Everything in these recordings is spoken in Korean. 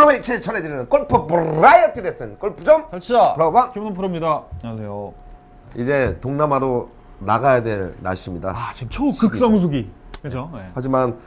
매주 전해드리는 골프 버라이어티 레슨 골프 좀 잘 치자 브라보방 김은호 프로입니다. 안녕하세요. 이제 동남아로 나가야 될 날씨입니다. 아 지금 초극성수기 그죠? 네. 하지만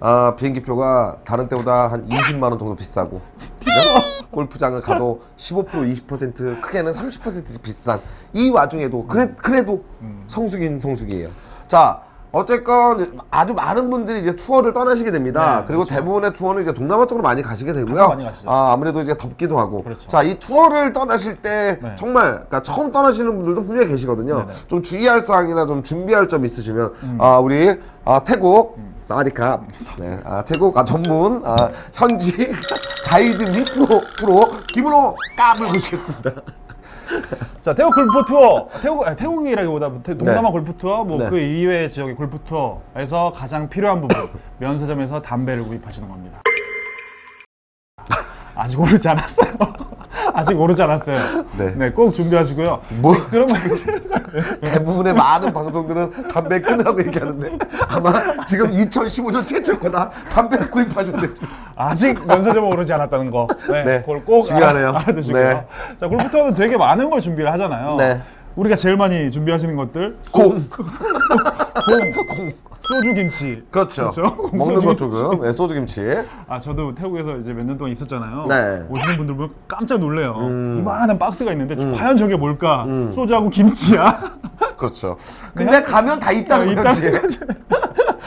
아, 비행기표가 다른 때보다 한 20만 원 정도 비싸고? 골프장을 가도 15% 20% 크게는 30% 비싼 이 와중에도 그래, 그래도 성수기는 성수기예요. 자 어쨌건 아주 많은 분들이 이제 투어를 떠나시게 됩니다. 네, 그리고 그렇죠. 대부분의 투어는 이제 동남아 쪽으로 많이 가시게 되고요. 가장 많이 가시죠. 아, 아무래도 이제 덥기도 하고. 그렇죠. 자, 이 투어를 떠나실 때 네. 정말 그러니까 처음 떠나시는 분들도 분명히 계시거든요. 네네. 음. 좀 주의할 사항이나 좀 준비할 점 있으시면 아, 우리 아, 태국 사디캅 네, 아, 태국 아, 전문 아, 현지 가이드 및 프로 프로 김은호 까불 모시겠습니다. 자 태국 골프 투어 태국 아니, 태국이라기보다 태- 동남아 네. 골프 투어 뭐 네. 그 이외의 지역의 골프 투어에서 가장 필요한 부분 면세점에서 담배를 구입하시는 겁니다. 아직 오르지 않았어요. 아직 오르지 않았어요. 네. 네, 꼭 준비하시고요. 뭐 그러면 대부분의 많은 방송들은 담배 끊으라고 얘기하는데 아마 지금 2015년 최초 거다 담배를 구입하셨답니다. 아직 면세점 오르지 않았다는 거. 네, 네, 그걸 꼭 중요하네요. 알아, 알아두시고요. 네. 자, 골프 투어는 되게 많은 걸 준비를 하잖아요. 네. 우리가 제일 많이 준비하시는 것들 공 공, 소주 김치. 그렇죠. 공, 먹는 소주 것 김치. 쪽은 네, 소주 김치. 아 저도 태국에서 이제 몇 년 동안 있었잖아요. 네. 오시는 분들 보면 깜짝 놀래요. 음. 이만한 박스가 있는데 과연 저게 뭘까? 소주하고 김치야. 그렇죠. 근데 가면 다 있다는 어, 거지.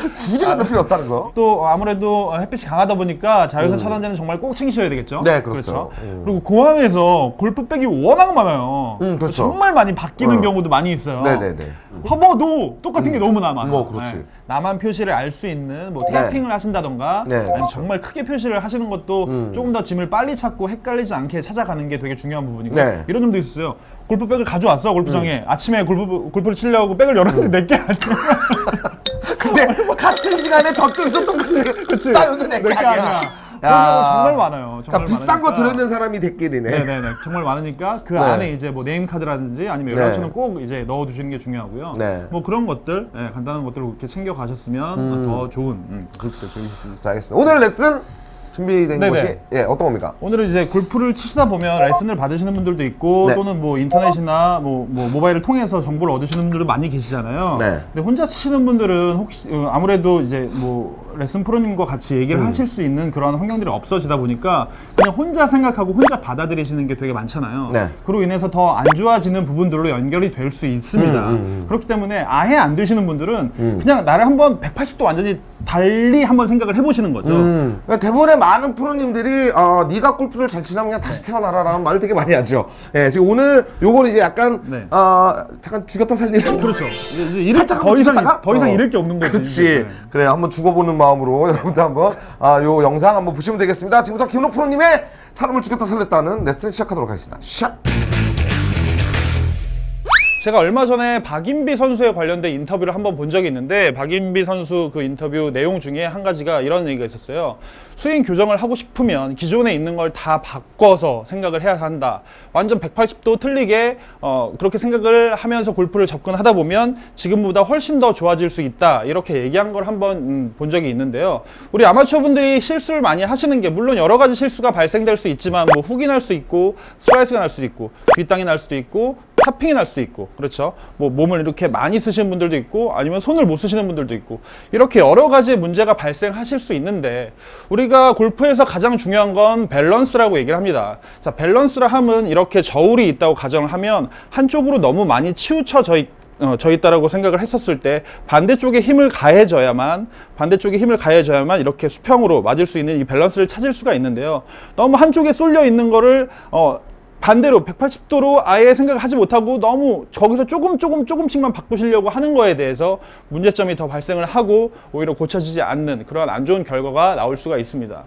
굳이 그럴 필요 없다는 거. 또 아무래도 햇빛이 강하다 보니까 자외선 차단제는 정말 꼭 챙기셔야 되겠죠. 음. 네, 그렇죠. 음. 그리고 공항에서 골프백이 워낙 많아요. 음, 그렇죠. 정말 많이 바뀌는 어. 경우도 많이 있어요. 네 네네. 커버도 똑같은 게 너무 남아요. 뭐, 그렇지. 남한 표시를 알 수 있는 뭐 네. 테이핑을 하신다던가 네, 아니 그렇죠. 음. 정말 크게 표시를 하시는 것도 조금 더 짐을 빨리 찾고 헷갈리지 않게 찾아가는 게 되게 중요한 부분이고 네. 음. 이런 점도 있어요. 골프백을 가져왔어 골프장에 아침에 골프 골프를 치려고 백을 열었는데 내 게 아니야. 근데 같은 시간에 저쪽에서 똑같이 여기도 내 게 아니야. 경우가 정말 많아요. 정말 그러니까 비싼 거 많으니까. 들었는 사람이 대끼리네. 네네네 정말 많으니까 그 네. 안에 이제 뭐 name card라든지 아니면 네. 연락처는 꼭 이제 넣어 두시는 게 중요하고요. 네. 뭐 그런 것들 예, 간단한 것들을 이렇게 챙겨 가셨으면 더 좋은 음, 골프를 즐기실 수 있습니다. 자, 알겠습니다. 오늘 레슨 준비된 네네. 것이 예 어떤 겁니까? 오늘은 이제 골프를 치시다 보면 레슨을 받으시는 분들도 있고 네. 또는 뭐 인터넷이나 뭐, 뭐 모바일을 통해서 정보를 얻으시는 분들도 많이 계시잖아요. 네. 근데 혼자 치시는 분들은 혹시 어, 아무래도 이제 뭐 레슨 프로님과 같이 얘기를 음. 하실 수 있는 그런 환경들이 없어지다 보니까 그냥 혼자 생각하고 혼자 받아들이시는 게 되게 많잖아요. 네. 그로 인해서 더 안 좋아지는 부분들로 연결이 될 수 있습니다. 음, 그렇기 때문에 아예 안 되시는 분들은 그냥 나를 한번 180도 완전히 달리 한번 생각을 해보시는 거죠. 음, 그러니까 대부분의 많은 프로님들이 어, 네가 골프를 잘 치려면 그냥 다시 태어나라라는 말을 되게 많이 하죠. 예, 지금 오늘 요거는 이제 약간 네. 어, 잠깐 죽였다 살리는 그렇죠. 이제, 이제 잃을, 살짝 더 한번 이상 죽였다가? 더 이상 어. 잃을 게 없는 거지. 그렇지. 이제. 네. 그래 한번 죽어보는 마음으로 여러분들 한번 아, 요 영상 한번 보시면 되겠습니다. 지금부터 김호 프로님의 사람을 죽였다 살렸다는 레슨 시작하도록 하겠습니다. 샷. 제가 얼마 전에 박인비 선수에 관련된 인터뷰를 한번 본 적이 있는데 박인비 선수 그 인터뷰 내용 중에 한 가지가 이런 얘기가 있었어요. 스윙 교정을 하고 싶으면 기존에 있는 걸 다 바꿔서 생각을 해야 한다. 완전 180도 틀리게 어, 그렇게 생각을 하면서 골프를 접근하다 보면 지금보다 훨씬 더 좋아질 수 있다. 이렇게 얘기한 걸 한번 음, 본 적이 있는데요. 우리 아마추어 분들이 실수를 많이 하시는 게 물론 여러 가지 실수가 발생될 수 있지만 뭐 훅이 날 수 있고 슬라이스가 날 수도 있고 뒷땅이 날 수도 있고 topping이 날 수도 있고 그렇죠 뭐 몸을 이렇게 많이 쓰시는 분들도 있고 아니면 손을 못 쓰시는 분들도 있고 이렇게 여러 가지의 문제가 발생하실 수 있는데 우리가 골프에서 가장 중요한 건 밸런스라고 얘기를 합니다 자 밸런스라 함은 이렇게 저울이 있다고 가정을 하면 한쪽으로 너무 많이 치우쳐져 있 어, 져 있다라고 생각을 했었을 때 반대쪽에 힘을 가해져야만 반대쪽에 힘을 가해져야만 이렇게 수평으로 맞을 수 있는 이 밸런스를 찾을 수가 있는데요. 너무 한쪽에 쏠려 있는 거를 어, 반대로 180도로 아예 생각을 하지 못하고 너무 저기서 조금 조금 조금씩만 바꾸시려고 하는 거에 대해서 문제점이 더 발생을 하고 오히려 고쳐지지 않는 그런 안 좋은 결과가 나올 수가 있습니다.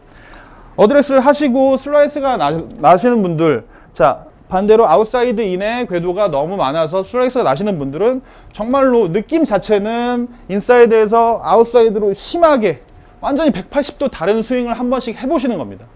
어드레스를 하시고 슬라이스가 나, 나시는 분들 자 반대로 outside in의 궤도가 너무 많아서 슬라이스가 나시는 분들은 정말로 느낌 자체는 인사이드에서 아웃사이드로 심하게 완전히 180도 다른 스윙을 한 번씩 해보시는 겁니다.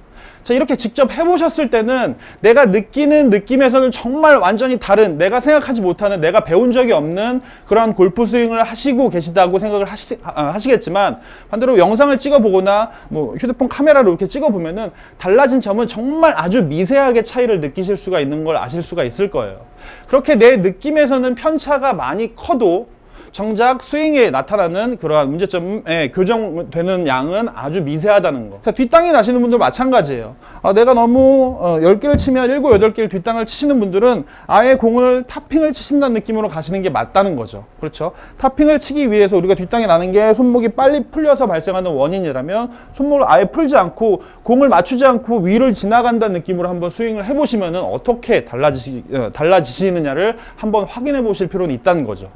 자, 이렇게 직접 해보셨을 때는 내가 느끼는 느낌에서는 정말 완전히 다른, 내가 생각하지 못하는, 내가 배운 적이 없는 그러한 골프 스윙을 하시고 계시다고 생각을 하시, 아, 하시겠지만 반대로 영상을 찍어보거나 뭐 휴대폰 카메라로 이렇게 찍어보면은 달라진 점은 정말 아주 미세하게 차이를 느끼실 수가 있는 걸 아실 수가 있을 거예요. 그렇게 내 느낌에서는 편차가 많이 커도 정작 스윙에 나타나는 그러한 문제점에 교정되는 양은 아주 미세하다는 거. 자, 뒷땅이 나시는 분들 마찬가지예요. 아, 내가 너무 어, 10개를 치면 7, 8개를 뒷땅을 치시는 분들은 아예 공을 탑핑을 치신다는 느낌으로 가시는 게 맞다는 거죠. 그렇죠? 탑핑을 치기 위해서 우리가 뒷땅이 나는 게 손목이 빨리 풀려서 발생하는 원인이라면 손목을 아예 풀지 않고 공을 맞추지 않고 위를 지나간다는 느낌으로 한번 스윙을 해보시면 어떻게 달라지시, 어, 달라지시느냐를 한번 확인해 보실 필요는 있다는 거죠.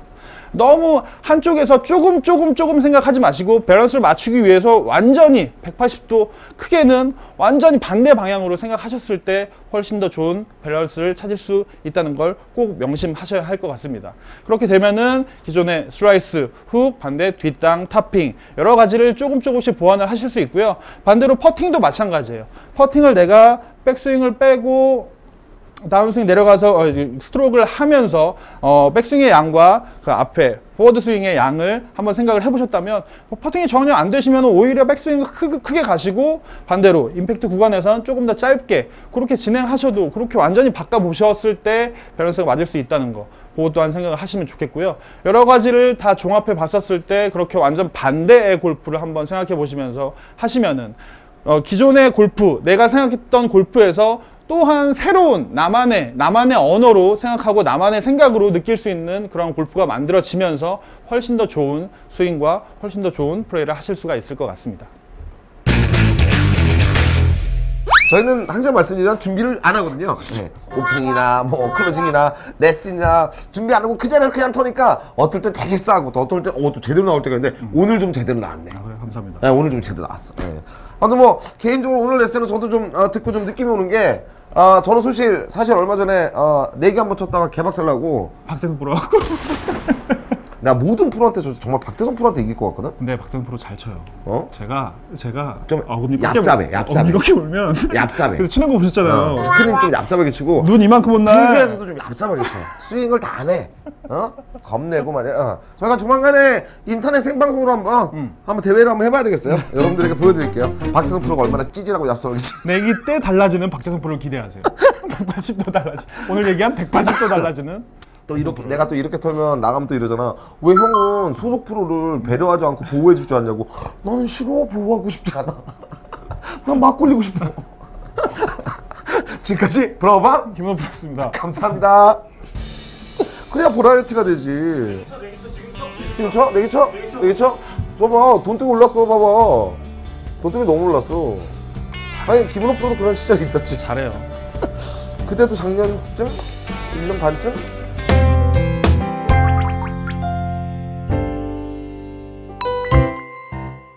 너무 한쪽에서 조금 조금 조금 생각하지 마시고 밸런스를 맞추기 위해서 완전히 180도 크게는 완전히 반대 방향으로 생각하셨을 때 훨씬 더 좋은 밸런스를 찾을 수 있다는 걸 꼭 명심하셔야 할 것 같습니다. 그렇게 되면은 기존의 슬라이스, 훅, 반대 뒷땅, 탑핑 여러 가지를 조금 조금씩 보완을 하실 수 있고요. 반대로 퍼팅도 마찬가지예요. 퍼팅을 내가 백스윙을 빼고 다운스윙 내려가서 어, 스트로크를 하면서 어, 백스윙의 양과 그 앞에 forward swing의 양을 한번 생각을 해보셨다면 뭐 퍼팅이 전혀 안 되시면 오히려 백스윙을 크, 크게 가시고 반대로 임팩트 구간에서는 조금 더 짧게 그렇게 진행하셔도 그렇게 완전히 바꿔보셨을 때 밸런스가 맞을 수 있다는 거. 그것 또한 생각을 하시면 좋겠고요. 여러 가지를 다 종합해 봤었을 때 그렇게 완전 반대의 골프를 한번 생각해 보시면서 하시면은 어, 기존의 골프, 내가 생각했던 골프에서 또한 새로운 나만의 나만의 언어로 생각하고 나만의 생각으로 느낄 수 있는 그런 골프가 만들어지면서 훨씬 더 좋은 스윙과 훨씬 더 좋은 플레이를 하실 수가 있을 것 같습니다. 저희는 항상 말씀드리지만 준비를 안 하거든요. 네. 오프닝이나 뭐 클로징이나 레슨이나 준비 안 하고 그 자리에서 그냥 터니까 어떨 때 되게 싸고 또 어떨 때어또 제대로 나올 때가 있는데 오늘 좀 제대로 나왔네. 그래, 감사합니다. 네, 오늘 좀 제대로 나왔어. 네. 아무튼 뭐 개인적으로 오늘 레슨은 저도 좀 어, 듣고 좀 느낌이 오는 게 아, 저는 사실 사실 얼마 전에 어, 내기 한번 쳤다가 개박살 나고 박태성 프로하고 나 모든 프로한테 저 정말 박태성 프로한테 이길 것 같거든. 근데 박태성 프로 잘 쳐요. 어? 제가 제가 좀 어금니 얍삽해, 얍삽해. 어금니 렇게 울면 얍삽해. 치는 거 보셨잖아요. 어, 스크린 좀 얍삽하게 치고 눈 이만큼 온 날. TV에서도 좀 얍삽하게 쳐. 스윙을 다 안 해. 어? 겁내고 말이야. 어. 저희가 조만간에 인터넷 생방송으로 한번 한번 대회를 한번 해봐야 되겠어요. 여러분들에게 보여드릴게요. 박태성 프로가 얼마나 찌질하고 얍삽하게 치. 내기 때 달라지는 박재성 프로를 기대하세요. 180도 달라지. 오늘 얘기한 180도 달라지는. 또 이렇게 내가 또 이렇게 털면 나가면 또 이러잖아. 왜 형은 소속 프로를 배려하지 않고 보호해 주지 않냐고. 나는 싫어 보호하고 싶지 않아. 난막 굴리고 싶어. 지금까지 브라우방 김원 프로였습니다. 감사합니다. 그래야 보라이어티가 되지. 지금 쳐? 내기 쳐? 내기 쳐? 줘봐. 돈 뜨고 올랐어. 봐봐. 돈 뜨고 너무 올랐어. 아니 김은호 프로도 그런 시절이 있었지. 잘해요. 그때도 작년쯤? 1년 반쯤?